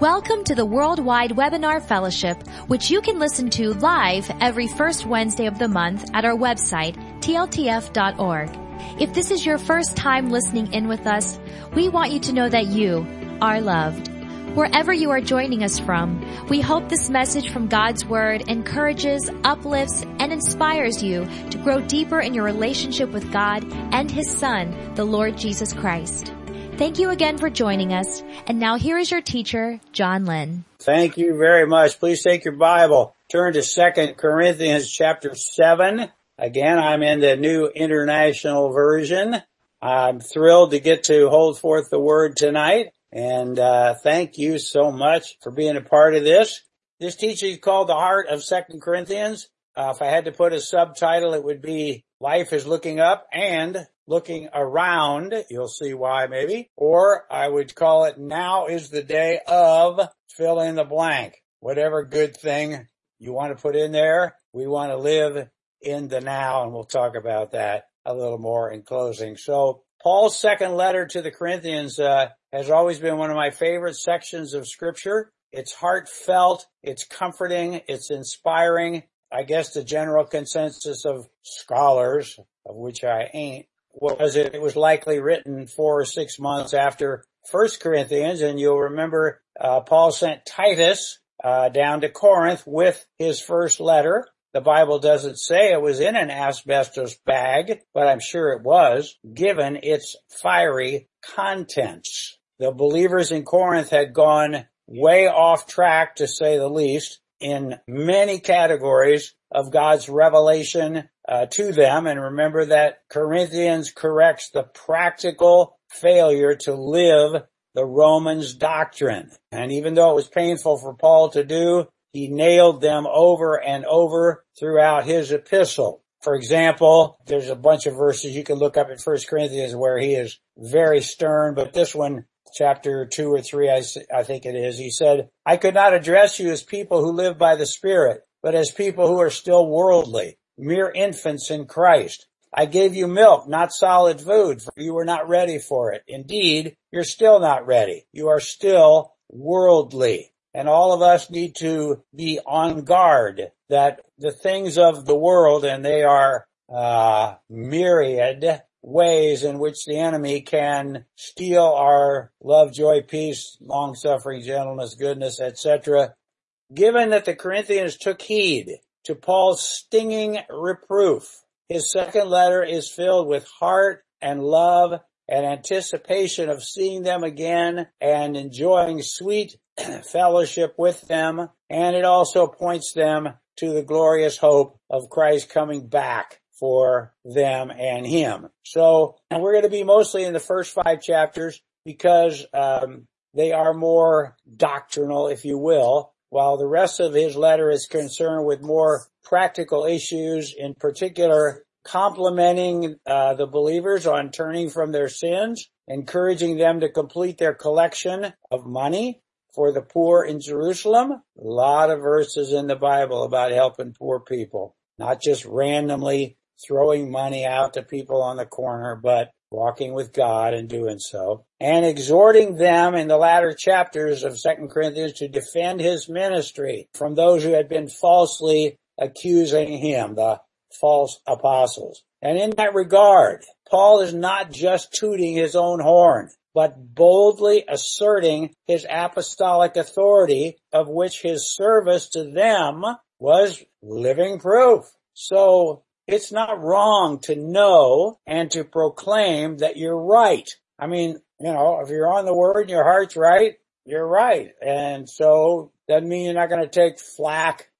Welcome to the Worldwide Webinar Fellowship, which you can listen to live every first Wednesday of the month at our website, tltf.org. If this is your first time listening in with us, we want you to know that you are loved. Wherever you are joining us from, we hope this message from God's Word encourages, uplifts, and inspires you to grow deeper in your relationship with God and His Son, the Lord Jesus Christ. Thank you again for joining us. And now here is your teacher, John Lynn. Thank you very much. Please take your Bible. Turn to Second Corinthians chapter 7. Again, I'm in the New International Version. I'm thrilled to get to hold forth the word tonight. And uh, thank you so much for being a part of this. This teaching is called The Heart of Second Corinthians. Uh, if I had to put a subtitle, it would be Life is Looking Up and looking around. You'll see why maybe. Or I would call it now is the day of fill in the blank. Whatever good thing you want to put in there. We want to live in the now and we'll talk about that a little more in closing. So Paul's second letter to the Corinthians uh, has always been one of my favorite sections of scripture. It's heartfelt, it's comforting, it's inspiring. I guess the general consensus of scholars, of which I ain't, was it, it was likely written four or six months after First Corinthians, and you'll remember uh, Paul sent Titus uh, down to Corinth with his first letter. The Bible doesn't say it was in an asbestos bag, but I'm sure it was, given its fiery contents. The believers in Corinth had gone way off track, to say the least, in many categories of God's revelation uh, to them. And remember that Corinthians corrects the practical failure to live the Romans doctrine. And even though it was painful for Paul to do, he nailed them over and over throughout his epistle. For example, there's a bunch of verses you can look up in First Corinthians where he is very stern, but this one, chapter two or three, I, I think it is, he said, I could not address you as people who live by the Spirit, but as people who are still worldly, mere infants in Christ. I gave you milk, not solid food, for you were not ready for it. Indeed, you're still not ready. You are still worldly. And all of us need to be on guard that the things of the world, and they are uh, myriad ways in which the enemy can steal our love, joy, peace, long suffering, gentleness, goodness, etc. Given that the Corinthians took heed to Paul's stinging reproof, his second letter is filled with heart and love and anticipation of seeing them again and enjoying sweet fellowship with them. And it also points them to the glorious hope of Christ coming back for them and him. So and we're going to be mostly in the first five chapters because um, they are more doctrinal, if you will, while the rest of his letter is concerned with more practical issues, in particular complimenting uh, the believers on turning from their sins, encouraging them to complete their collection of money for the poor in Jerusalem. A lot of verses in the Bible about helping poor people, not just randomly throwing money out to people on the corner, but walking with God and doing so, and exhorting them in the latter chapters of Second Corinthians to defend his ministry from those who had been falsely accusing him, the false apostles. And in that regard, Paul is not just tooting his own horn, but boldly asserting his apostolic authority of which his service to them was living proof. So it's not wrong to know and to proclaim that you're right. I mean, you know, if you're on the word and your heart's right, you're right. And so doesn't mean you're not going to take flack.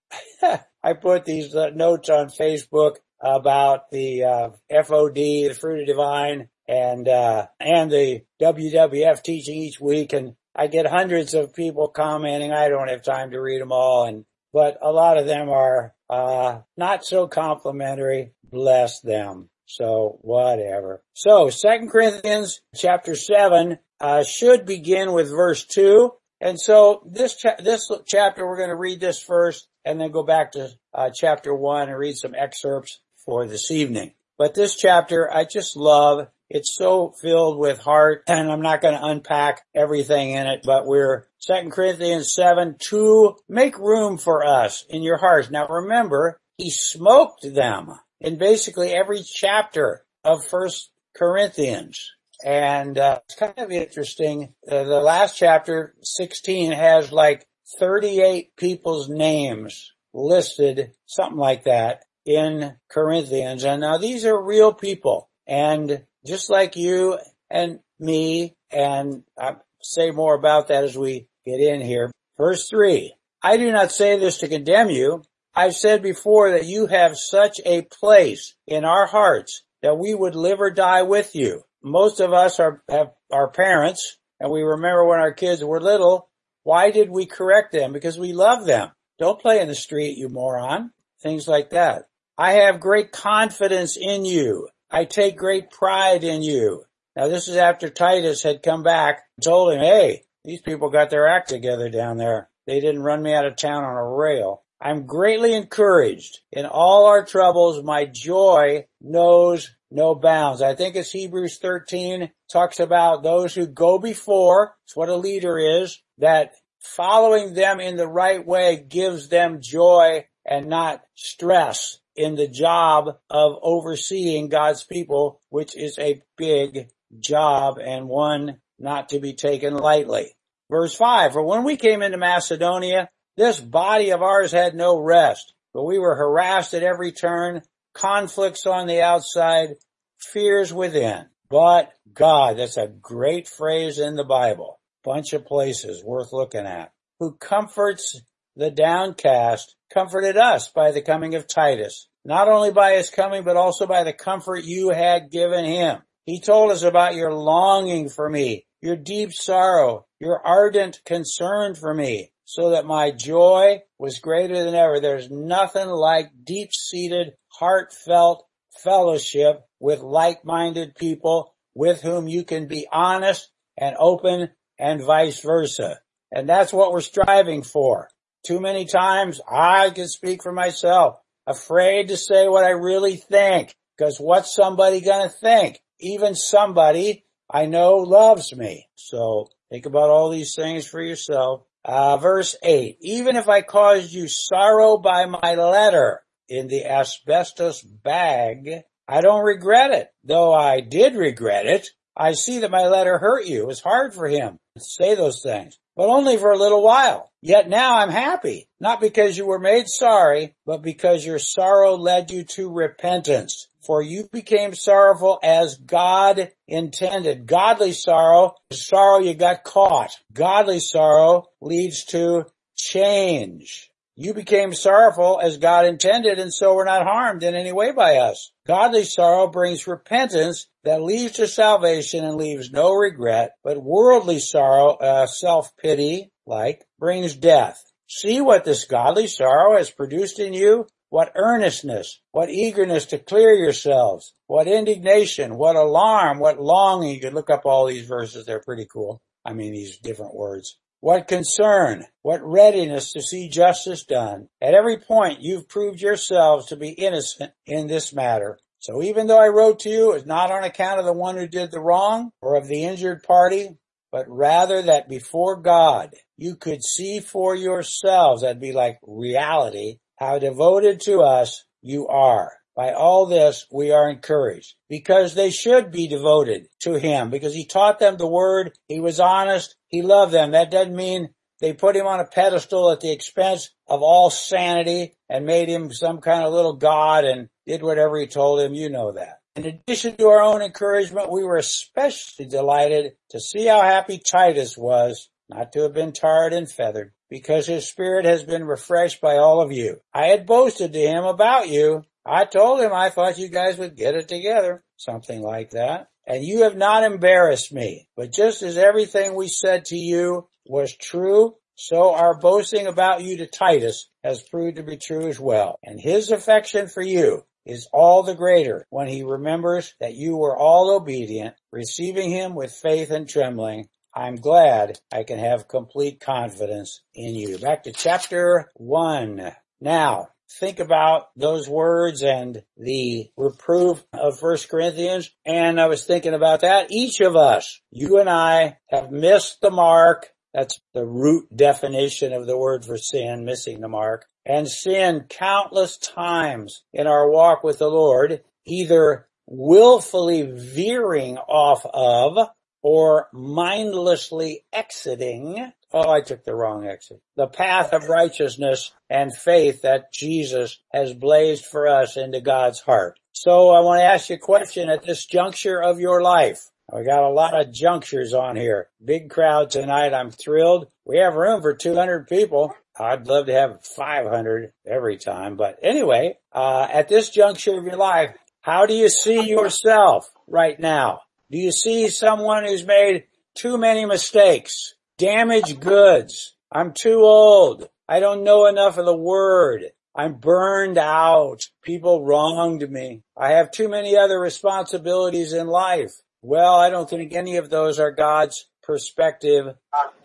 I put these uh, notes on Facebook about the uh, FOD, the fruit of divine, and uh, and the WWF teaching each week, and I get hundreds of people commenting. I don't have time to read them all, and but a lot of them are uh, not so complimentary. Bless them. So whatever. So Second Corinthians chapter seven uh, should begin with verse two. And so this cha- this chapter we're going to read this first, and then go back to uh, chapter one and read some excerpts for this evening. But this chapter I just love. It's so filled with heart, and I'm not going to unpack everything in it, but we're 2 Corinthians 7 to make room for us in your hearts. Now remember, he smoked them in basically every chapter of First Corinthians. And uh, it's kind of interesting. Uh, the last chapter, 16, has like 38 people's names listed, something like that, in Corinthians. And now these are real people. And just like you and me, and I'll say more about that as we get in here. Verse 3. I do not say this to condemn you. I've said before that you have such a place in our hearts that we would live or die with you. Most of us are, have our parents and we remember when our kids were little, why did we correct them? Because we love them. Don't play in the street, you moron. Things like that. I have great confidence in you. I take great pride in you. Now this is after Titus had come back and told him, hey, these people got their act together down there. They didn't run me out of town on a rail. I'm greatly encouraged. In all our troubles, my joy knows no bounds. I think it's Hebrews 13 talks about those who go before. It's what a leader is, that following them in the right way gives them joy and not stress in the job of overseeing God's people, which is a big job and one not to be taken lightly. Verse 5, for when we came into Macedonia, this body of ours had no rest, but we were harassed at every turn, conflicts on the outside, fears within. But God, that's a great phrase in the Bible. Bunch of places worth looking at. Who comforts the downcast, comforted us by the coming of Titus. Not only by his coming, but also by the comfort you had given him. He told us about your longing for me, your deep sorrow, your ardent concern for me, so that my joy was greater than ever. There's nothing like deep-seated, heartfelt fellowship with like-minded people with whom you can be honest and open and vice versa. And that's what we're striving for. Too many times I can speak for myself, afraid to say what I really think, because what's somebody gonna think? even somebody I know loves me. So think about all these things for yourself. Uh, verse 8, even if I caused you sorrow by my letter in the asbestos bag, I don't regret it. Though I did regret it, I see that my letter hurt you. It was hard for him to say those things, but only for a little while. Yet now I'm happy, not because you were made sorry, but because your sorrow led you to repentance for you became sorrowful as God intended. Godly sorrow, sorrow you got caught. Godly sorrow leads to change. You became sorrowful as God intended and so were not harmed in any way by us. Godly sorrow brings repentance that leads to salvation and leaves no regret, but worldly sorrow, uh, self-pity, like, brings death. See what this godly sorrow has produced in you? What earnestness, what eagerness to clear yourselves, what indignation, what alarm, what longing. You could look up all these verses. They're pretty cool. I mean, these different words. What concern, what readiness to see justice done. At every point, you've proved yourselves to be innocent in this matter. So even though I wrote to you, it's not on account of the one who did the wrong or of the injured party, but rather that before God, you could see for yourselves, that'd be like reality, how devoted to us you are. By all this, we are encouraged because they should be devoted to him because he taught them the word. He was honest. He loved them. That doesn't mean they put him on a pedestal at the expense of all sanity and made him some kind of little god and did whatever he told him. You know that. In addition to our own encouragement, we were especially delighted to see how happy Titus was not to have been tarred and feathered because his spirit has been refreshed by all of you. I had boasted to him about you. I told him I thought you guys would get it together. Something like that. And you have not embarrassed me. But just as everything we said to you was true, so our boasting about you to Titus has proved to be true as well. And his affection for you is all the greater when he remembers that you were all obedient, receiving him with faith and trembling, I'm glad I can have complete confidence in you. Back to chapter one. Now, think about those words and the reproof of First Corinthians. And I was thinking about that. Each of us, you and I, have missed the mark That's the root definition of the word for sin, missing the mark. And sin countless times in our walk with the Lord, either willfully veering off of or mindlessly exiting. Oh, I took the wrong exit. The path of righteousness and faith that Jesus has blazed for us into God's heart. So I want to ask you a question at this juncture of your life. We got a lot of junctures on here. Big crowd tonight. I'm thrilled. We have room for 200 people. I'd love to have 500 every time. But anyway, uh, at this juncture of your life, how do you see yourself right now? Do you see someone who's made too many mistakes? Damaged goods. I'm too old. I don't know enough of the word. I'm burned out. People wronged me. I have too many other responsibilities in life. Well, I don't think any of those are God's perspective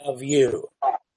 of you.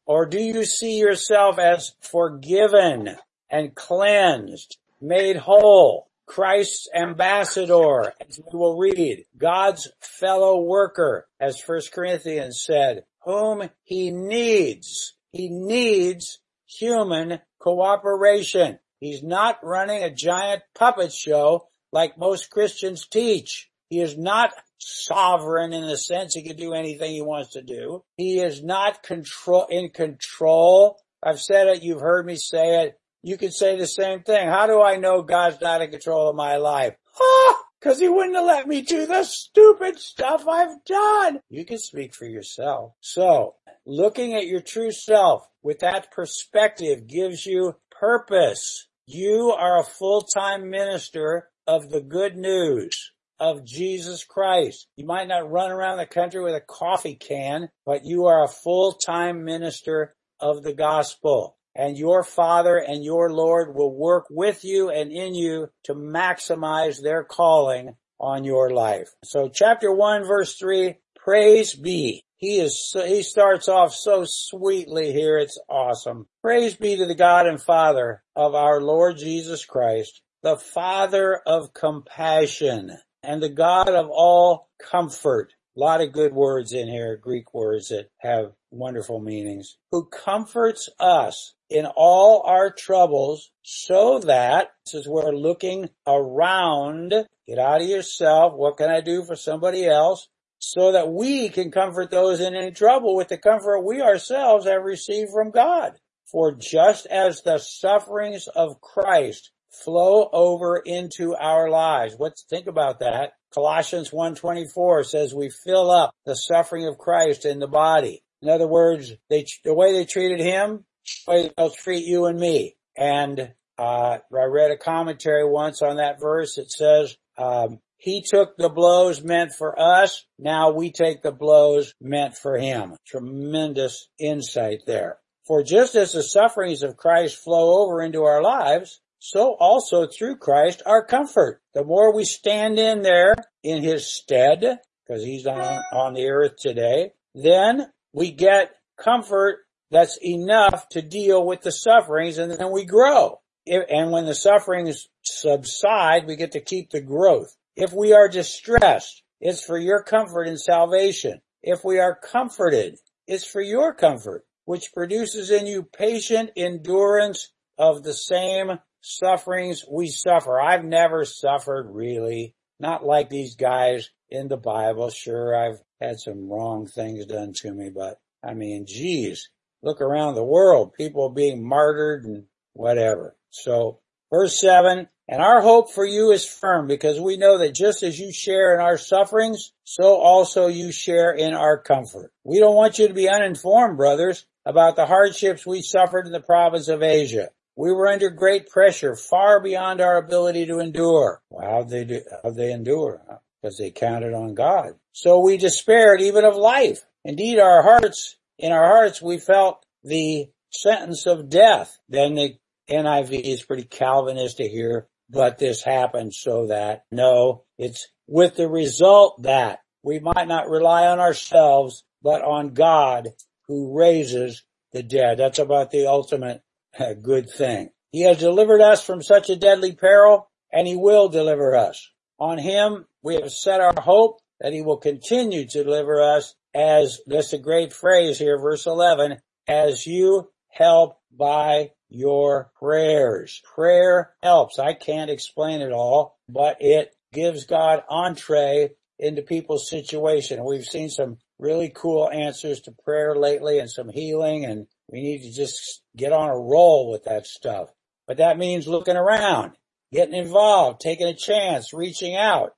Or do you see yourself as forgiven and cleansed, made whole, Christ's ambassador, as we will read, God's fellow worker, as 1 Corinthians said, whom he needs. He needs human cooperation. He's not running a giant puppet show like most Christians teach. He is not sovereign in the sense he can do anything he wants to do. He is not control, in control. I've said it, you've heard me say it. You can say the same thing. How do I know God's not in control of my life? cause he wouldn't have let me do the stupid stuff I've done. You can speak for yourself. So looking at your true self with that perspective gives you purpose. You are a full-time minister of the good news of Jesus Christ. You might not run around the country with a coffee can, but you are a full-time minister of the gospel. And your Father and your Lord will work with you and in you to maximize their calling on your life. So chapter 1 verse 3, praise be. He is, he starts off so sweetly here. It's awesome. Praise be to the God and Father of our Lord Jesus Christ, the Father of compassion and the God of all comfort. A lot of good words in here, Greek words that have wonderful meanings. Who comforts us in all our troubles so that, this is where looking around, get out of yourself, what can I do for somebody else? So that we can comfort those in any trouble with the comfort we ourselves have received from God. For just as the sufferings of Christ flow over into our lives. Let's think about that. Colossians 1.24 says we fill up the suffering of Christ in the body. In other words, they, the way they treated him, the way they'll treat you and me. And uh, I read a commentary once on that verse. It says, um, he took the blows meant for us. Now we take the blows meant for him. Tremendous insight there. For just as the sufferings of Christ flow over into our lives, so also through Christ our comfort. The more we stand in there in his stead, because he's on, on the earth today, then we get comfort that's enough to deal with the sufferings and then we grow. If, And when the sufferings subside, we get to keep the growth. If we are distressed, it's for your comfort and salvation. If we are comforted, it's for your comfort, which produces in you patient endurance of the same sufferings we suffer. I've never suffered really, not like these guys in the Bible. Sure, I've had some wrong things done to me, but I mean, geez, look around the world, people being martyred and whatever. So verse seven, and our hope for you is firm because we know that just as you share in our sufferings, so also you share in our comfort. We don't want you to be uninformed, brothers, about the hardships we suffered in the province of Asia. We were under great pressure, far beyond our ability to endure. Well, how'd they do, how'd they endure? Because they counted on God. So we despaired even of life. Indeed, our hearts, in our hearts, we felt the sentence of death. Then the NIV is pretty Calvinistic here, but this happened so that, no, it's with the result that we might not rely on ourselves, but on God who raises the dead. That's about the ultimate a good thing. He has delivered us from such a deadly peril and he will deliver us. On him we have set our hope that he will continue to deliver us as, that's a great phrase here, verse 11, as you help by your prayers. Prayer helps. I can't explain it all, but it gives God entree into people's situation. We've seen some really cool answers to prayer lately and some healing and we need to just get on a roll with that stuff. But that means looking around, getting involved, taking a chance, reaching out.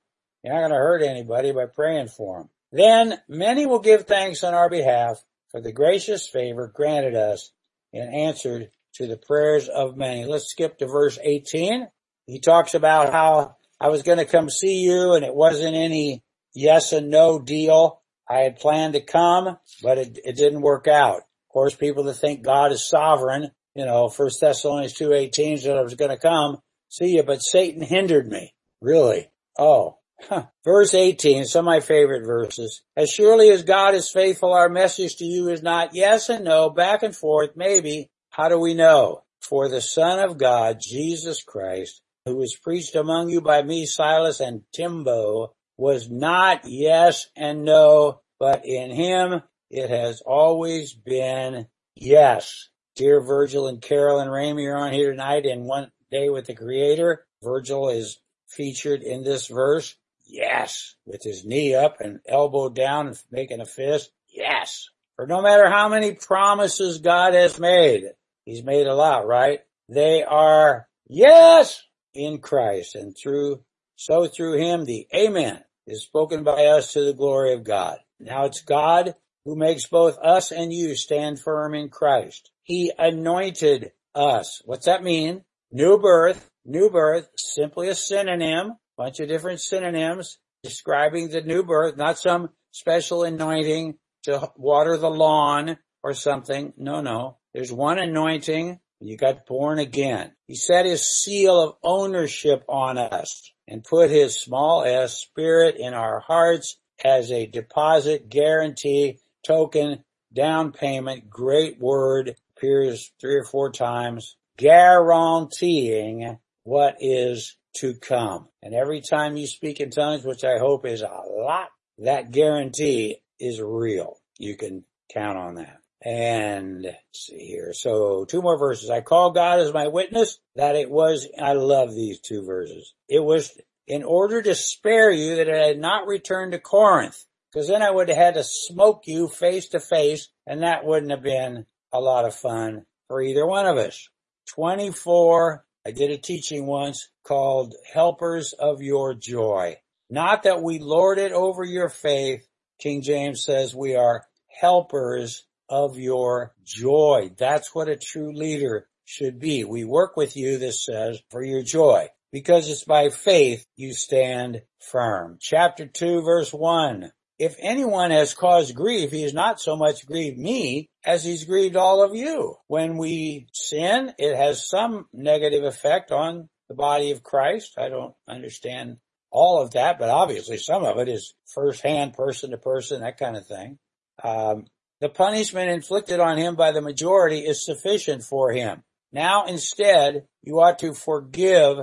You're not going to hurt anybody by praying for them. Then many will give thanks on our behalf for the gracious favor granted us and answered to the prayers of many. Let's skip to verse 18. He talks about how I was going to come see you and it wasn't any yes and no deal. I had planned to come, but it, it didn't work out. Course, people that think God is sovereign, you know, First Thessalonians 2.18 said I was going to come see you, but Satan hindered me. Really? Oh, Huh. Verse 18, some of my favorite verses. As surely as God is faithful, our message to you is not yes and no, back and forth, maybe. How do we know? For the Son of God, Jesus Christ, who was preached among you by me, Silas, and Timbo, was not yes and no, but in him it has always been yes. Dear Virgil and Carol and Ramey are on here tonight in one day with the Creator. Virgil is featured in this verse. Yes. With his knee up and elbow down and making a fist. Yes. For no matter how many promises God has made, he's made a lot, right? They are yes in Christ and through, so through him the amen is spoken by us to the glory of God. Now it's God who makes both us and you stand firm in Christ. He anointed us. What's that mean? New birth, new birth, simply a synonym bunch of different synonyms describing the new birth, not some special anointing to water the lawn or something. No, no. There's one anointing. You got born again. He set his seal of ownership on us and put his small s spirit in our hearts as a deposit guarantee token down payment. Great word appears three or four times guaranteeing what is to come. And every time you speak in tongues, which I hope is a lot, that guarantee is real. You can count on that. And see here. So two more verses. I call God as my witness that it was, I love these two verses. It was in order to spare you that I had not returned to Corinth. Cause then I would have had to smoke you face to face and that wouldn't have been a lot of fun for either one of us. 24 I did a teaching once called Helpers of Your Joy. Not that we lord it over your faith. King James says we are helpers of your joy. That's what a true leader should be. We work with you, this says, for your joy. Because it's by faith you stand firm. Chapter 2 verse 1. If anyone has caused grief, he has not so much grieved me as he's grieved all of you. When we sin, it has some negative effect on the body of Christ. I don't understand all of that, but obviously some of it is firsthand, person to person, that kind of thing. Um, the punishment inflicted on him by the majority is sufficient for him. Now instead, you ought to forgive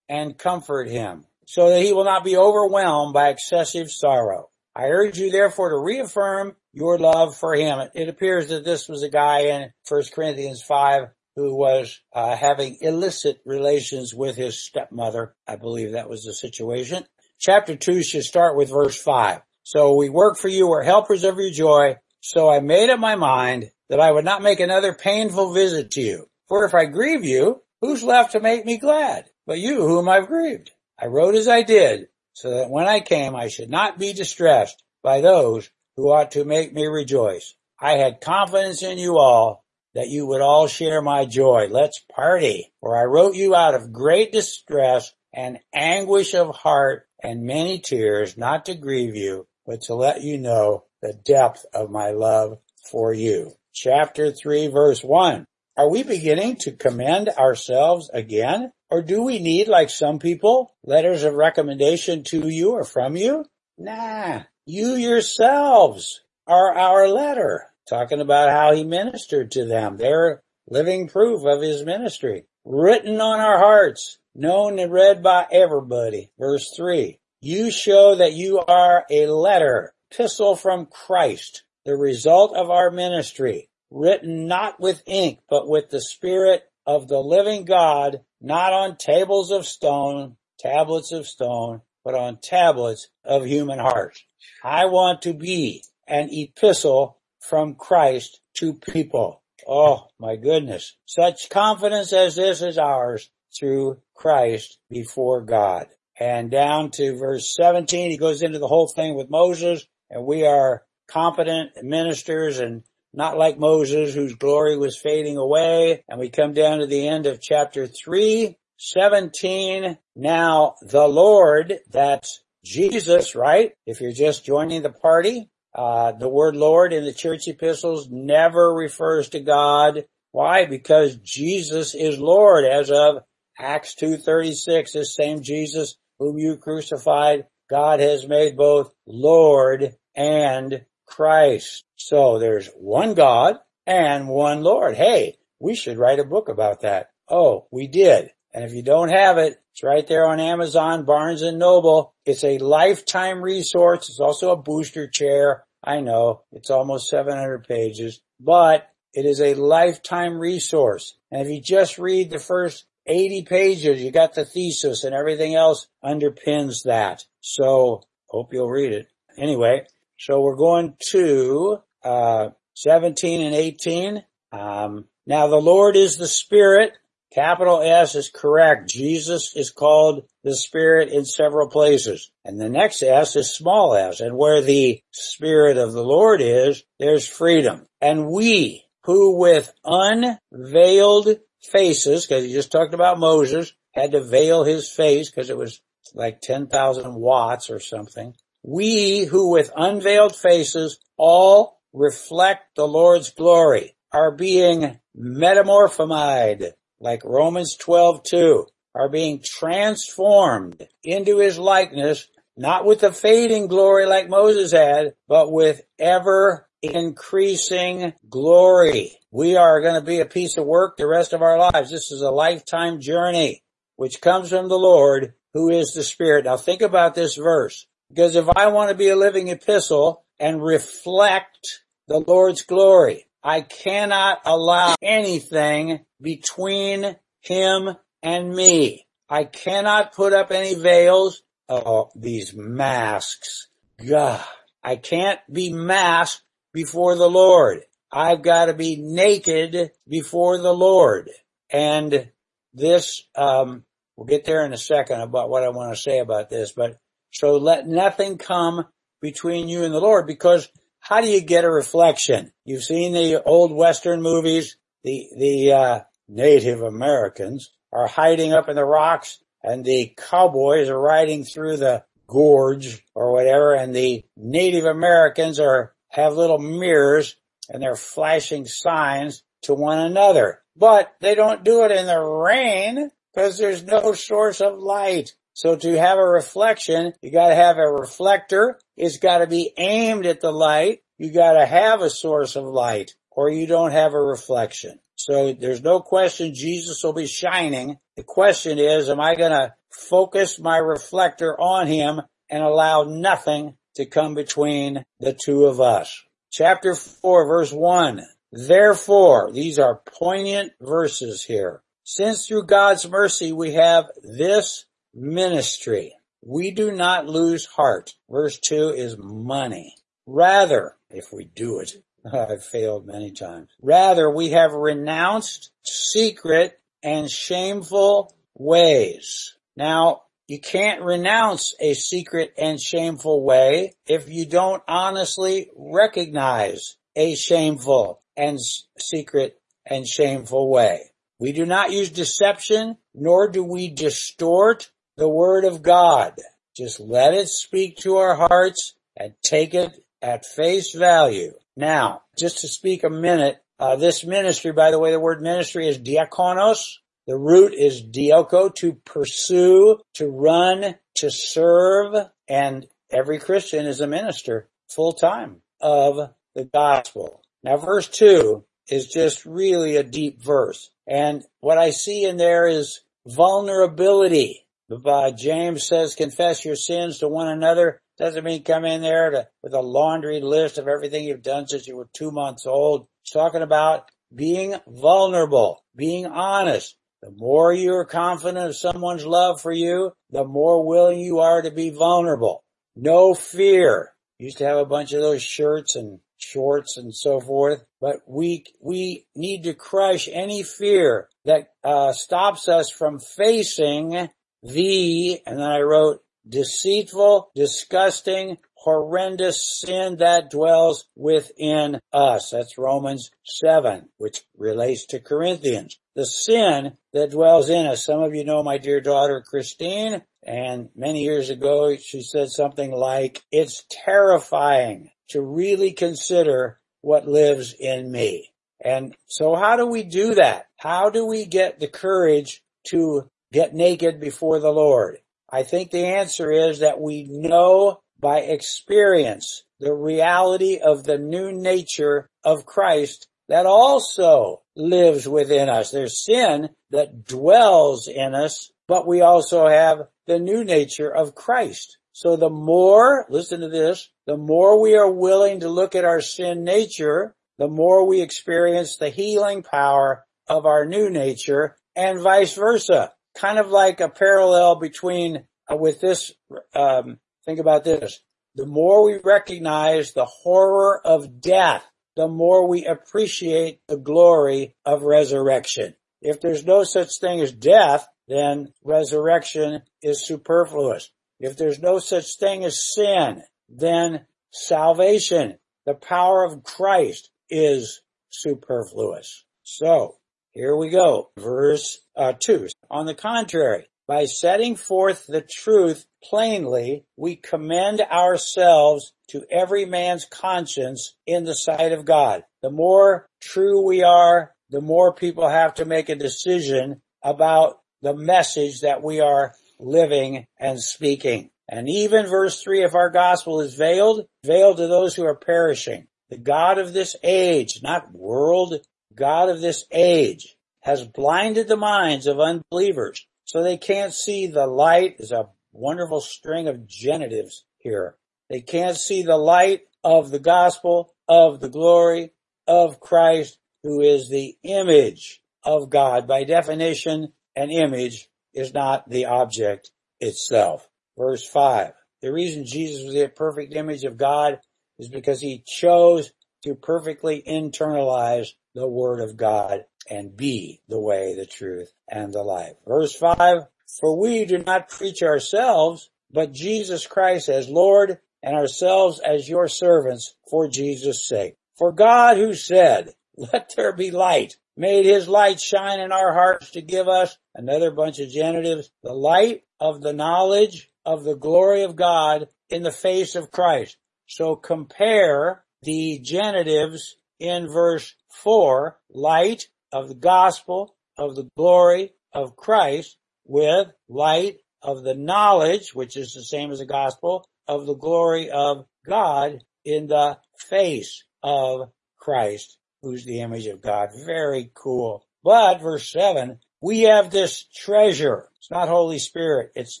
and comfort him so that he will not be overwhelmed by excessive sorrow. I urge you therefore to reaffirm your love for him. It appears that this was a guy in 1 Corinthians 5 who was uh, having illicit relations with his stepmother. I believe that was the situation. Chapter 2 should start with verse 5. So we work for you, we're helpers of your joy. So I made up my mind that I would not make another painful visit to you. For if I grieve you, who's left to make me glad? But you whom I've grieved. I wrote as I did, so that when I came I should not be distressed by those who ought to make me rejoice. I had confidence in you all that you would all share my joy. Let's party. For I wrote you out of great distress and anguish of heart and many tears, not to grieve you, but to let you know the depth of my love for you. Chapter 3 verse 1. Are we beginning to commend ourselves again? Or do we need, like some people, letters of recommendation to you or from you? Nah, you yourselves are our letter, talking about how he ministered to them. They're living proof of his ministry. Written on our hearts, known and read by everybody. Verse 3. You show that you are a letter epistle from Christ, the result of our ministry, written not with ink, but with the Spirit of the living God, not on tables of stone, tablets of stone, but on tablets of human hearts. I want to be an epistle from Christ to people. Oh my goodness. Such confidence as this is ours through Christ before God. And down to verse 17, he goes into the whole thing with Moses and we are competent ministers and not like Moses whose glory was fading away. And we come down to the end of chapter 3, 17. Now the Lord, that's Jesus, right? If you're just joining the party, uh, the word Lord in the church epistles never refers to God. Why? Because Jesus is Lord as of Acts 2.36, this same Jesus whom you crucified, God has made both Lord and Christ. So there's one God and one Lord. Hey, we should write a book about that. Oh, we did. And if you don't have it, it's right there on Amazon, Barnes and Noble. It's a lifetime resource. It's also a booster chair. I know it's almost 700 pages, but it is a lifetime resource. And if you just read the first 80 pages, you got the thesis and everything else underpins that. So hope you'll read it. Anyway, so we're going to, uh, 17 and 18. Um, now the Lord is the Spirit Capital S is correct. Jesus is called the Spirit in several places. And the next S is small s. And where the Spirit of the Lord is, there's freedom. And we who with unveiled faces, because he just talked about Moses, had to veil his face because it was like 10,000 watts or something. We who with unveiled faces all reflect the Lord's glory are being metamorphomized like Romans 12:2, are being transformed into his likeness, not with a fading glory like Moses had, but with ever increasing glory. We are going to be a piece of work the rest of our lives. This is a lifetime journey which comes from the Lord who is the Spirit. Now think about this verse. Because if I want to be a living epistle and reflect the Lord's glory, I cannot allow anything between him and me. I cannot put up any veils. Oh, these masks. God, I can't be masked before the Lord. I've got to be naked before the Lord. And this, um, we'll get there in a second about what I want to say about this, but so let nothing come between you and the Lord because how do you get a reflection? You've seen the old Western movies, the, the, uh, Native Americans are hiding up in the rocks and the cowboys are riding through the gorge or whatever and the Native Americans are, have little mirrors and they're flashing signs to one another. But they don't do it in the rain because there's no source of light. So to have a reflection, you gotta have a reflector. It's gotta be aimed at the light. You gotta have a source of light or you don't have a reflection. So there's no question Jesus will be shining. The question is, am I gonna focus my reflector on him and allow nothing to come between the two of us? Chapter 4 verse 1. Therefore, these are poignant verses here. Since through God's mercy we have this ministry. We do not lose heart. Verse 2 is money. Rather, if we do it, I've failed many times. Rather, we have renounced secret and shameful ways. Now, you can't renounce a secret and shameful way if you don't honestly recognize a shameful and secret and shameful way. We do not use deception, nor do we distort the word of God. Just let it speak to our hearts and take it at face value. Now, just to speak a minute, uh, this ministry, by the way, the word ministry is diakonos. The root is dioko, to pursue, to run, to serve, and every Christian is a minister full time of the gospel. Now verse two is just really a deep verse. And what I see in there is vulnerability. Uh, James says, confess your sins to one another Doesn't mean come in there to, with a laundry list of everything you've done since you were two months old. It's talking about being vulnerable, being honest. The more you're confident of someone's love for you, the more willing you are to be vulnerable. No fear. Used to have a bunch of those shirts and shorts and so forth, but we, we need to crush any fear that uh, stops us from facing the, and then I wrote deceitful, disgusting, horrendous sin that dwells within us. That's Romans 7, which relates to Corinthians. The sin that dwells in us. Some of you know my dear daughter Christine, and many years ago she said something like, it's terrifying to really consider what lives in me. And so how do we do that? How do we get the courage to get naked before the Lord? I think the answer is that we know by experience the reality of the new nature of Christ that also lives within us. There's sin that dwells in us, but we also have the new nature of Christ. So the more, listen to this, the more we are willing to look at our sin nature, the more we experience the healing power of our new nature and vice versa. Kind of like a parallel between uh, with this, um, think about this. The more we recognize the horror of death, the more we appreciate the glory of resurrection. If there's no such thing as death, then resurrection is superfluous. If there's no such thing as sin, then salvation, the power of Christ is superfluous. So here we go. Verse uh, two. On the contrary, by setting forth the truth plainly, we commend ourselves to every man's conscience in the sight of God. The more true we are, the more people have to make a decision about the message that we are living and speaking. And even verse three, if our gospel is veiled, veiled to those who are perishing. The God of this age, not world, God of this age has blinded the minds of unbelievers so they can't see the light. is a wonderful string of genitives here. They can't see the light of the gospel of the glory of Christ who is the image of God. By definition, an image is not the object itself. Verse 5. The reason Jesus was the perfect image of God is because he chose to perfectly internalize the Word of God and be the way, the truth, and the life. Verse 5. For we do not preach ourselves, but Jesus Christ as Lord and ourselves as your servants for Jesus' sake. For God who said, let there be light, made his light shine in our hearts to give us another bunch of genitives, the light of the knowledge of the glory of God in the face of Christ. So compare the genitives in verse 4, light of the gospel of the glory of Christ with light of the knowledge, which is the same as the gospel, of the glory of God in the face of Christ, who's the image of God. Very cool. But verse seven, we have this treasure. It's not Holy Spirit. It's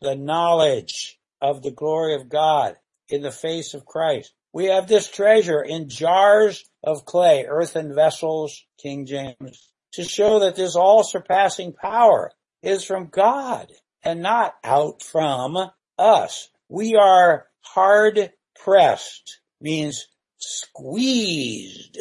the knowledge of the glory of God in the face of Christ. We have this treasure in jars of clay, earthen vessels, King James, to show that this all surpassing power is from God and not out from us. We are hard pressed means squeezed.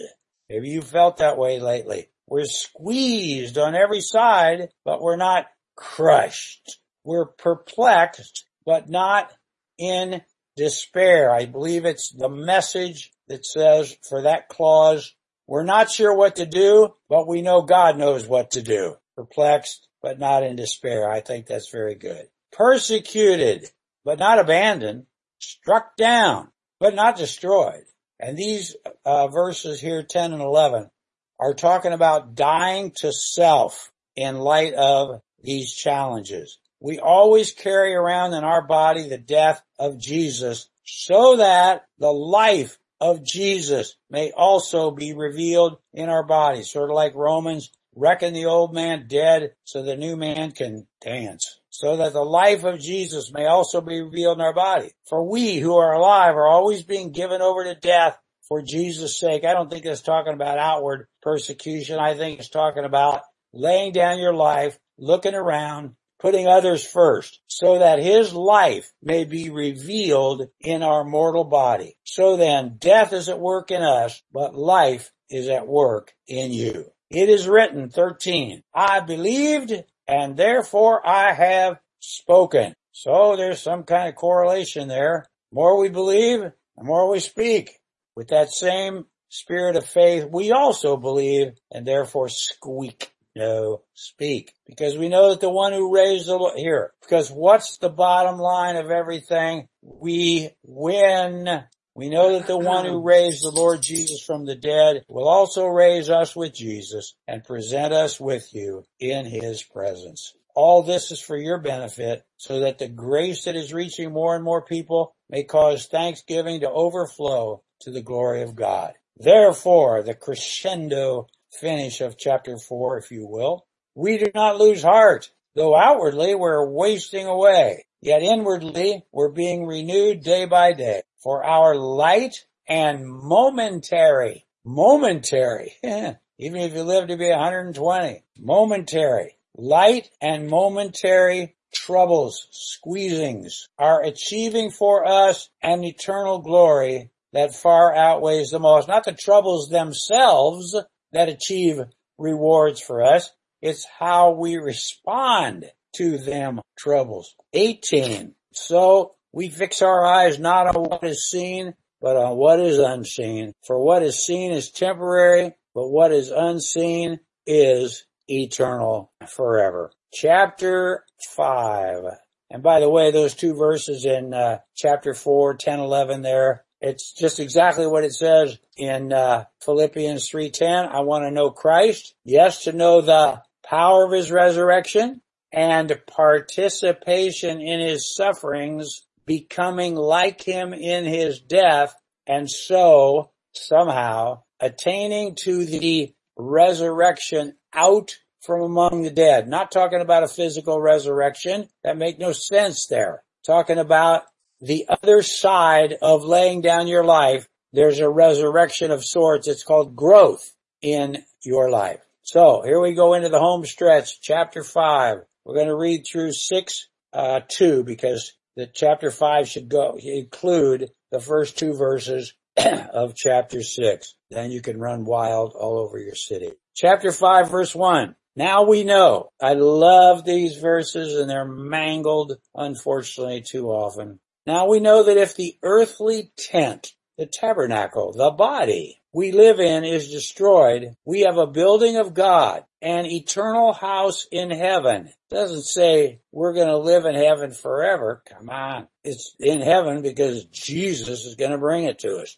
Maybe you felt that way lately. We're squeezed on every side, but we're not crushed. We're perplexed, but not in despair. I believe it's the message that says for that clause, we're not sure what to do, but we know God knows what to do. Perplexed, but not in despair. I think that's very good. Persecuted, but not abandoned. Struck down, but not destroyed. And these uh, verses here, 10 and 11, are talking about dying to self in light of these challenges. We always carry around in our body the death of Jesus so that the life of Jesus may also be revealed in our bodies. Sort of like Romans, reckon the old man dead so the new man can dance. so that the life of Jesus may also be revealed in our body. For we who are alive are always being given over to death for Jesus' sake. I don't think it's talking about outward persecution. I think it's talking about laying down your life, looking around, putting others first, so that his life may be revealed in our mortal body. So then death is at work in us, but life is at work in you. It is written, 13, I believed and therefore I have spoken. So there's some kind of correlation there. The more we believe, the more we speak. With that same spirit of faith, we also believe and therefore squeak. No, speak. Because we know that the one who raised the, Lord, here, because what's the bottom line of everything? We win. We know that the one who raised the Lord Jesus from the dead will also raise us with Jesus and present us with you in his presence. All this is for your benefit so that the grace that is reaching more and more people may cause thanksgiving to overflow to the glory of God. Therefore, the crescendo finish of chapter four, if you will, we do not lose heart, though outwardly we're wasting away, yet inwardly we're being renewed day by day. For our light and momentary, momentary, even if you live to be 120, momentary, light and momentary troubles, squeezings are achieving for us an eternal glory that far outweighs them all. It's not the troubles themselves that achieve rewards for us. It's how we respond to them troubles. 18. So we fix our eyes not on what is seen, but on what is unseen. For what is seen is temporary, but what is unseen is eternal forever. Chapter 5. And by the way, those two verses in uh, chapter 4, 10, 11 there, it's just exactly what it says in uh, Philippians 3:10. I want to know Christ. Yes, to know the power of his resurrection and participation in his sufferings, becoming like him in his death, and so somehow attaining to the resurrection out from among the dead. Not talking about a physical resurrection. That make no sense there. Talking about the other side of laying down your life, there's a resurrection of sorts. It's called growth in your life. So here we go into the home stretch, chapter five. We're going to read through six, uh, two because the chapter five should go include the first two verses of chapter six. Then you can run wild all over your city. Chapter five, verse one. Now we know. I love these verses and they're mangled, unfortunately, too often. Now we know that if the earthly tent, the tabernacle, the body we live in is destroyed, we have a building of God, an eternal house in heaven. Doesn't say we're going to live in heaven forever. Come on. It's in heaven because Jesus is going to bring it to us,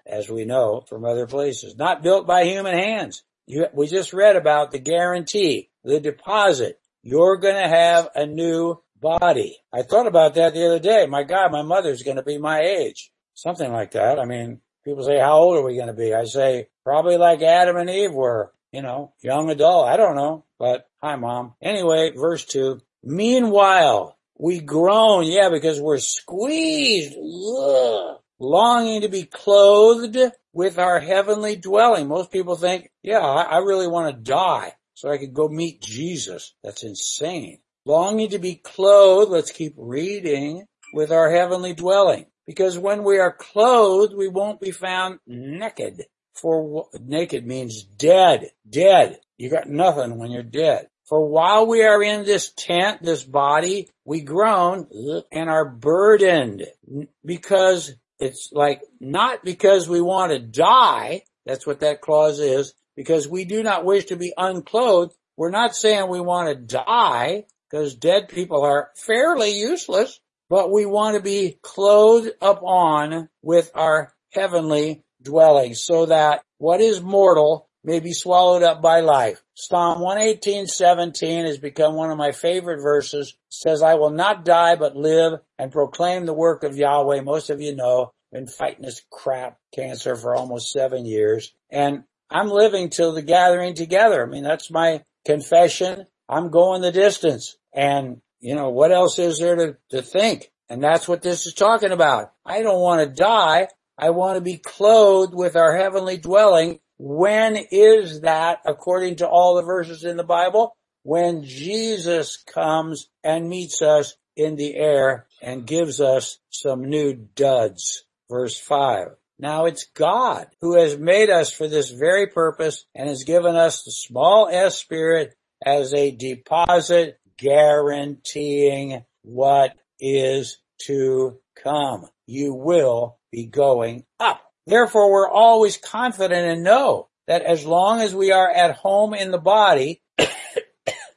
as we know from other places. Not built by human hands. You, we just read about the guarantee, the deposit. You're going to have a new body. I thought about that the other day. My God, my mother's going to be my age. Something like that. I mean, people say, how old are we going to be? I say, probably like Adam and Eve were, you know, young adult. I don't know, but hi mom. Anyway, verse two. Meanwhile, we groan, yeah, because we're squeezed, ugh, longing to be clothed with our heavenly dwelling. Most people think, yeah, I, I really want to die so I could go meet Jesus. That's insane longing to be clothed, let's keep reading, with our heavenly dwelling. Because when we are clothed, we won't be found naked. For naked means dead, dead. You got nothing when you're dead. For while we are in this tent, this body, we groan and are burdened because it's like not because we want to die. That's what that clause is. Because we do not wish to be unclothed. We're not saying we want to die because dead people are fairly useless, but we want to be clothed upon with our heavenly dwelling so that what is mortal may be swallowed up by life. Psalm 118:17 has become one of my favorite verses. It says, I will not die but live and proclaim the work of Yahweh. Most of you know, been fighting this crap cancer for almost seven years and I'm living till the gathering together. I mean, that's my confession. I'm going the distance. And you know, what else is there to, to think? And that's what this is talking about. I don't want to die. I want to be clothed with our heavenly dwelling. When is that according to all the verses in the Bible? When Jesus comes and meets us in the air and gives us some new duds. Verse five. Now it's God who has made us for this very purpose and has given us the small s spirit as a deposit guaranteeing what is to come. You will be going up. Therefore, we're always confident and know that as long as we are at home in the body,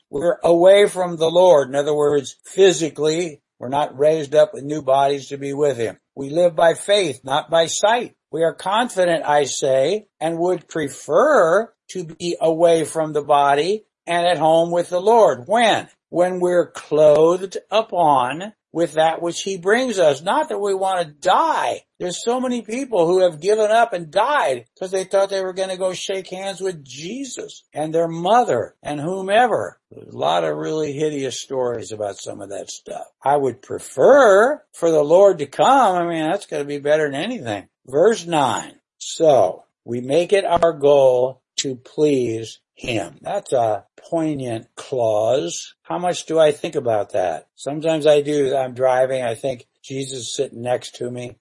we're away from the Lord. In other words, physically, we're not raised up with new bodies to be with Him. We live by faith, not by sight. We are confident, I say, and would prefer to be away from the body and at home with the Lord. When? When we're clothed upon with that which he brings us. Not that we want to die. There's so many people who have given up and died because they thought they were going to go shake hands with Jesus and their mother and whomever. There's a lot of really hideous stories about some of that stuff. I would prefer for the Lord to come. I mean, that's going to be better than anything. Verse 9. So we make it our goal to please him. That's a poignant clause. How much do I think about that? Sometimes I do. I'm driving. I think Jesus sitting next to me.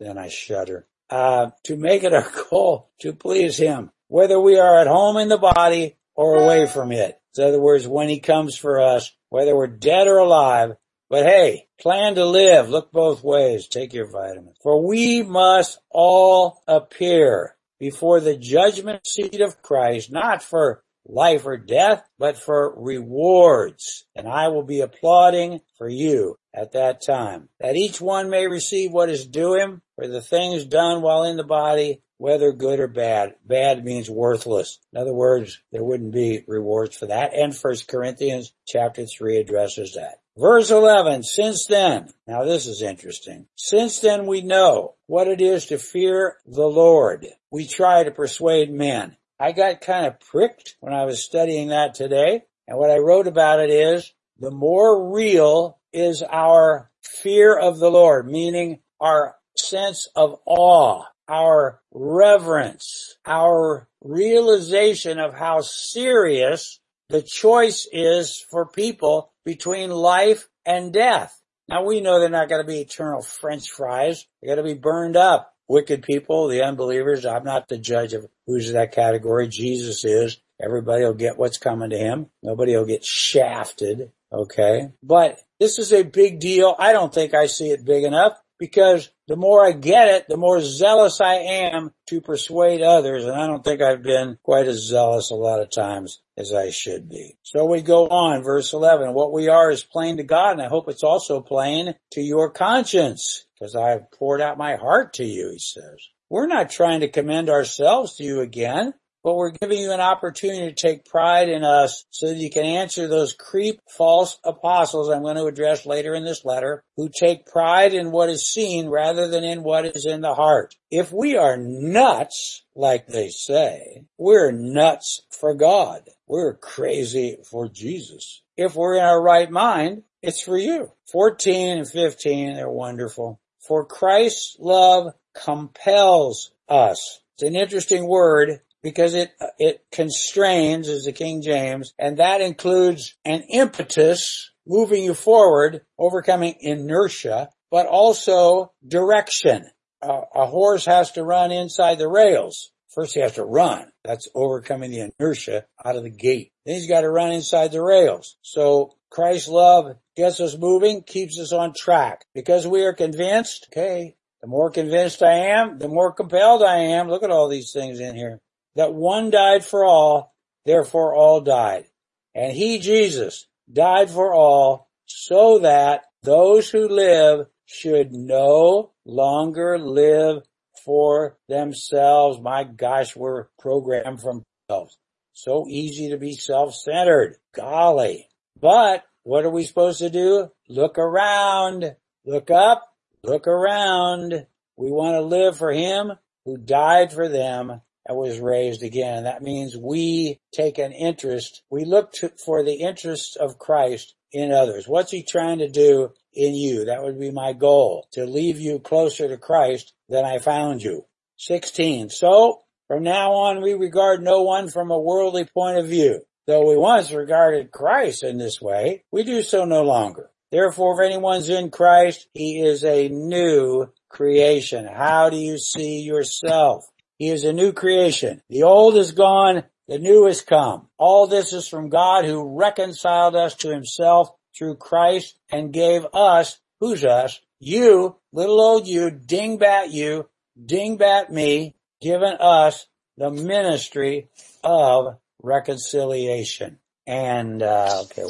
Then I shudder. Uh, to make it our goal to please him, whether we are at home in the body or away from it. In other words, when he comes for us, whether we're dead or alive, but hey, plan to live. Look both ways. Take your vitamins. For we must all appear before the judgment seat of Christ, not for life or death, but for rewards. And I will be applauding for you at that time, that each one may receive what is due him for the things done while in the body, whether good or bad. Bad means worthless. In other words, there wouldn't be rewards for that. And First Corinthians chapter 3 addresses that. Verse 11, since then, now this is interesting. Since then we know what it is to fear the Lord. We try to persuade men. I got kind of pricked when I was studying that today. And what I wrote about it is the more real is our fear of the Lord, meaning our sense of awe, our reverence, our realization of how serious the choice is for people between life and death. Now we know they're not going to be eternal french fries. They're going to be burned up. Wicked people, the unbelievers. I'm not the judge of who's in that category. Jesus is. Everybody will get what's coming to him. Nobody will get shafted. Okay. But this is a big deal. I don't think I see it big enough because the more I get it, the more zealous I am to persuade others. And I don't think I've been quite as zealous a lot of times as I should be. So we go on, verse 11. What we are is plain to God, and I hope it's also plain to your conscience, because I have poured out my heart to you, he says. We're not trying to commend ourselves to you again but we're giving you an opportunity to take pride in us so that you can answer those creep false apostles I'm going to address later in this letter who take pride in what is seen rather than in what is in the heart. If we are nuts, like they say, we're nuts for God. We're crazy for Jesus. If we're in our right mind, it's for you. 14 and 15, they're wonderful. For Christ's love compels us. It's an interesting word because it it constrains as the King James, and that includes an impetus moving you forward, overcoming inertia, but also direction. Uh, a horse has to run inside the rails. First he has to run. That's overcoming the inertia out of the gate. Then he's got to run inside the rails. So Christ's love gets us moving, keeps us on track. Because we are convinced, okay, the more convinced I am, the more compelled I am. Look at all these things in here that one died for all, therefore all died. And he, Jesus, died for all so that those who live should no longer live for themselves. My gosh, we're programmed from ourselves. So easy to be self-centered. Golly. But what are we supposed to do? Look around. Look up. Look around. We want to live for him who died for them and was raised again. That means we take an interest. We look to, for the interests of Christ in others? What's he trying to do in you? That would be my goal, to leave you closer to Christ than I found you. 16. So, from now on we regard no one from a worldly point of view. Though we once regarded Christ in this way, we do so no longer. Therefore, if anyone's in Christ, he is a new creation. How do you see yourself? He is a new creation. The old is gone. The new has come. All this is from God who reconciled us to himself through Christ and gave us, who's us? You, little old you, dingbat you, dingbat me, given us the ministry of reconciliation. And, uh, okay.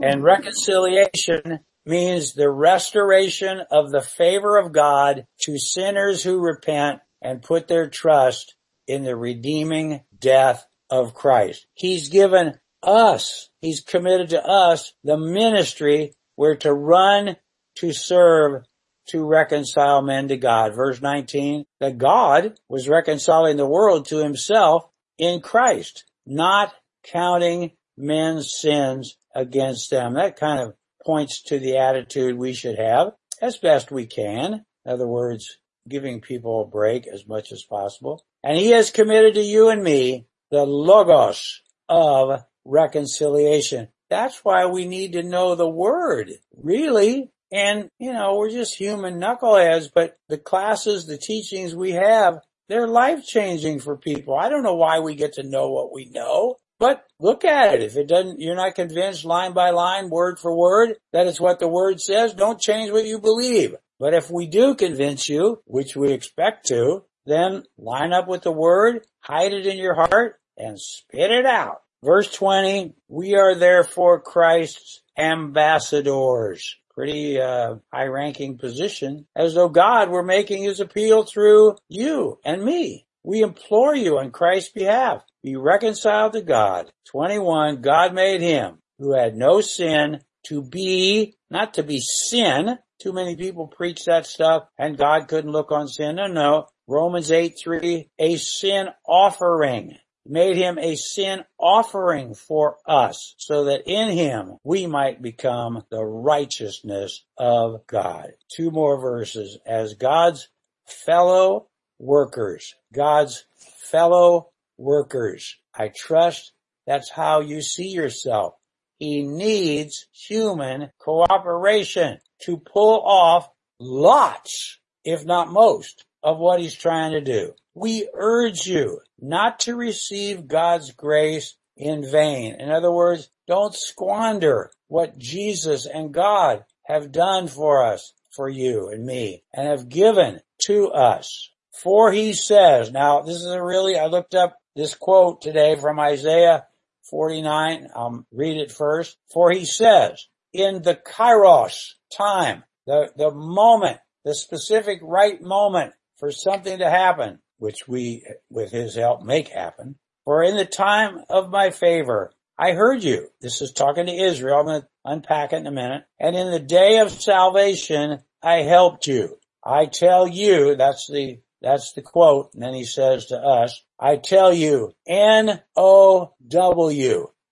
And reconciliation means the restoration of the favor of God to sinners who repent and put their trust in the redeeming death of Christ. He's given us, He's committed to us the ministry where to run to serve to reconcile men to God. Verse 19, that God was reconciling the world to himself in Christ, not counting men's sins against them. That kind of points to the attitude we should have as best we can. In other words, giving people a break as much as possible. And he has committed to you and me the logos of reconciliation. That's why we need to know the word, really. And, you know, we're just human knuckleheads, but the classes, the teachings we have, they're life changing for people. I don't know why we get to know what we know. But look at it. If it doesn't, you're not convinced line by line, word for word, that it's what the word says, don't change what you believe. But if we do convince you, which we expect to, then line up with the word, hide it in your heart, and spit it out. Verse 20, we are therefore Christ's ambassadors. Pretty uh, high ranking position, as though God were making his appeal through you and me. We implore you on Christ's behalf be reconciled to God. 21, God made him who had no sin to be, not to be sin. Too many people preach that stuff and God couldn't look on sin. No, no. Romans 8, 3, a sin offering. Made him a sin offering for us so that in him we might become the righteousness of God. Two more verses. As God's fellow workers, God's fellow workers. I trust that's how you see yourself. He needs human cooperation to pull off lots, if not most, of what he's trying to do. We urge you not to receive God's grace in vain. In other words, don't squander what Jesus and God have done for us, for you and me, and have given to us. For he says, now this is a really, I looked up this quote today from Isaiah 49. I'll read it first. For he says, in the kairos time, the, the moment, the specific right moment for something to happen, which we, with his help, make happen. For in the time of my favor, I heard you. This is talking to Israel. I'm going to unpack it in a minute. And in the day of salvation, I helped you. I tell you, that's the that's the quote. And then he says to us, I tell you, N-O-W,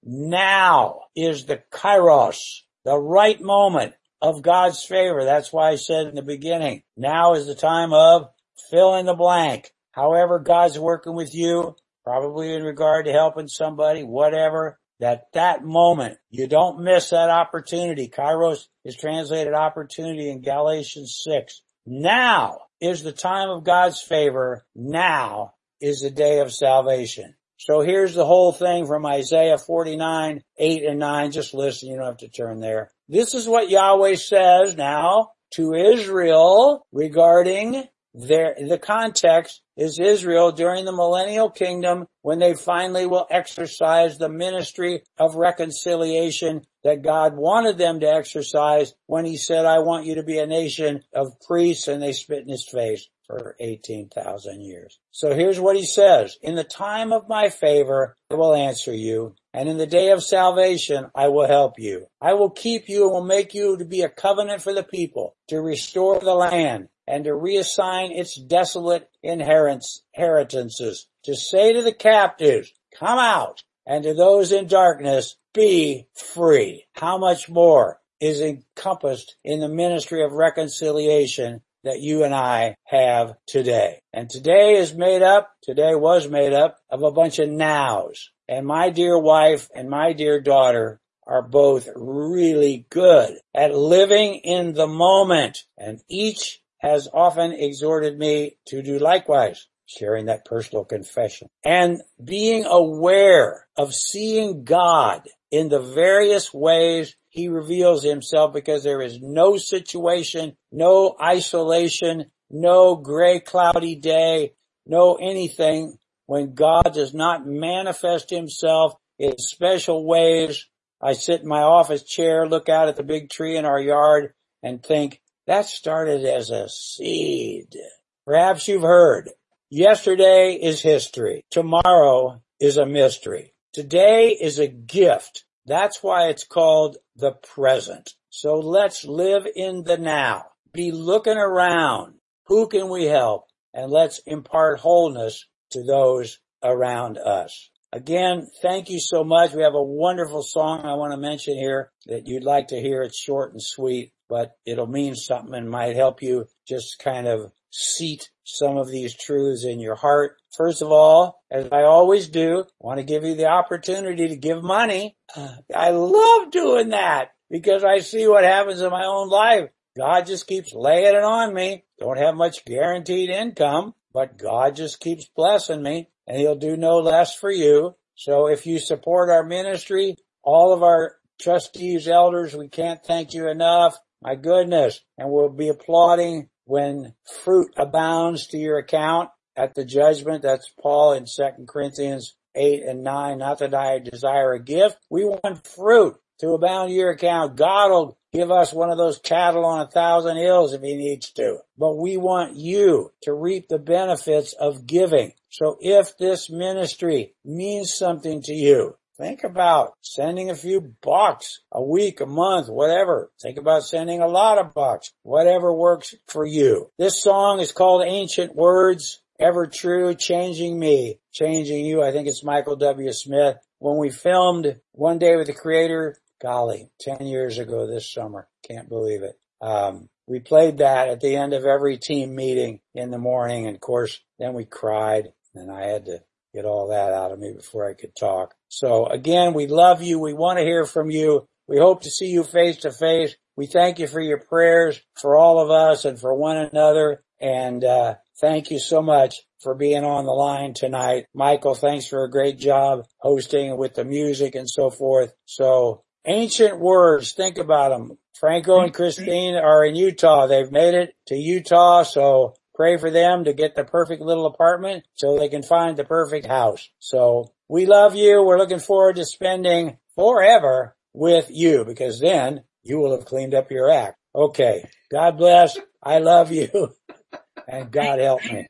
now is the kairos, the right moment of God's favor. That's why I said in the beginning, now is the time of fill in the blank. However God's working with you, probably in regard to helping somebody, whatever, that that moment, you don't miss that opportunity. Kairos is translated opportunity in Galatians 6. Now is the time of God's favor. Now is the day of salvation. So here's the whole thing from Isaiah 49, 8 and 9. Just listen. You don't have to turn there. This is what Yahweh says now to Israel regarding their, the context is Israel during the millennial kingdom when they finally will exercise the ministry of reconciliation that God wanted them to exercise when he said, I want you to be a nation of priests and they spit in his face for 18,000 years. So here's what he says. In the time of my favor, I will answer you. And in the day of salvation, I will help you. I will keep you and will make you to be a covenant for the people, to restore the land, and to reassign its desolate inheritances, to say to the captives, come out, and to those in darkness, be free. How much more is encompassed in the ministry of reconciliation that you and I have today. And today is made up, today was made up of a bunch of nows. And my dear wife and my dear daughter are both really good at living in the moment. And each has often exhorted me to do likewise sharing that personal confession. And being aware of seeing God in the various ways he reveals himself because there is no situation, no isolation, no gray cloudy day, no anything when God does not manifest himself in special ways. I sit in my office chair, look out at the big tree in our yard and think that started as a seed. Perhaps you've heard Yesterday is history. Tomorrow is a mystery. Today is a gift. That's why it's called the present. So let's live in the now. Be looking around. Who can we help? And let's impart wholeness to those around us. Again, thank you so much. We have a wonderful song I want to mention here that you'd like to hear. It's short and sweet, but it'll mean something and might help you just kind of seat some of these truths in your heart. First of all, as I always do, I want to give you the opportunity to give money. I love doing that because I see what happens in my own life. God just keeps laying it on me. Don't have much guaranteed income, but God just keeps blessing me and he'll do no less for you. So if you support our ministry, all of our trustees, elders, we can't thank you enough. My goodness. And we'll be applauding when fruit abounds to your account at the judgment. That's Paul in 2 Corinthians 8 and 9. Not that I desire a gift. We want fruit to abound your account. God will give us one of those cattle on a thousand hills if he needs to. But we want you to reap the benefits of giving. So if this ministry means something to you, Think about sending a few bucks a week, a month, whatever. Think about sending a lot of bucks, whatever works for you. This song is called Ancient Words, Ever True, Changing Me, Changing You. I think it's Michael W. Smith. When we filmed One Day with the Creator, golly, 10 years ago this summer. Can't believe it. Um, we played that at the end of every team meeting in the morning. And of course, then we cried and I had to get all that out of me before I could talk. So again, we love you. We want to hear from you. We hope to see you face to face. We thank you for your prayers for all of us and for one another. And, uh, thank you so much for being on the line tonight. Michael, thanks for a great job hosting with the music and so forth. So ancient words, think about them. Franco and Christine are in Utah. They've made it to Utah. So Pray for them to get the perfect little apartment so they can find the perfect house. So we love you. We're looking forward to spending forever with you because then you will have cleaned up your act. Okay. God bless. I love you and God help me.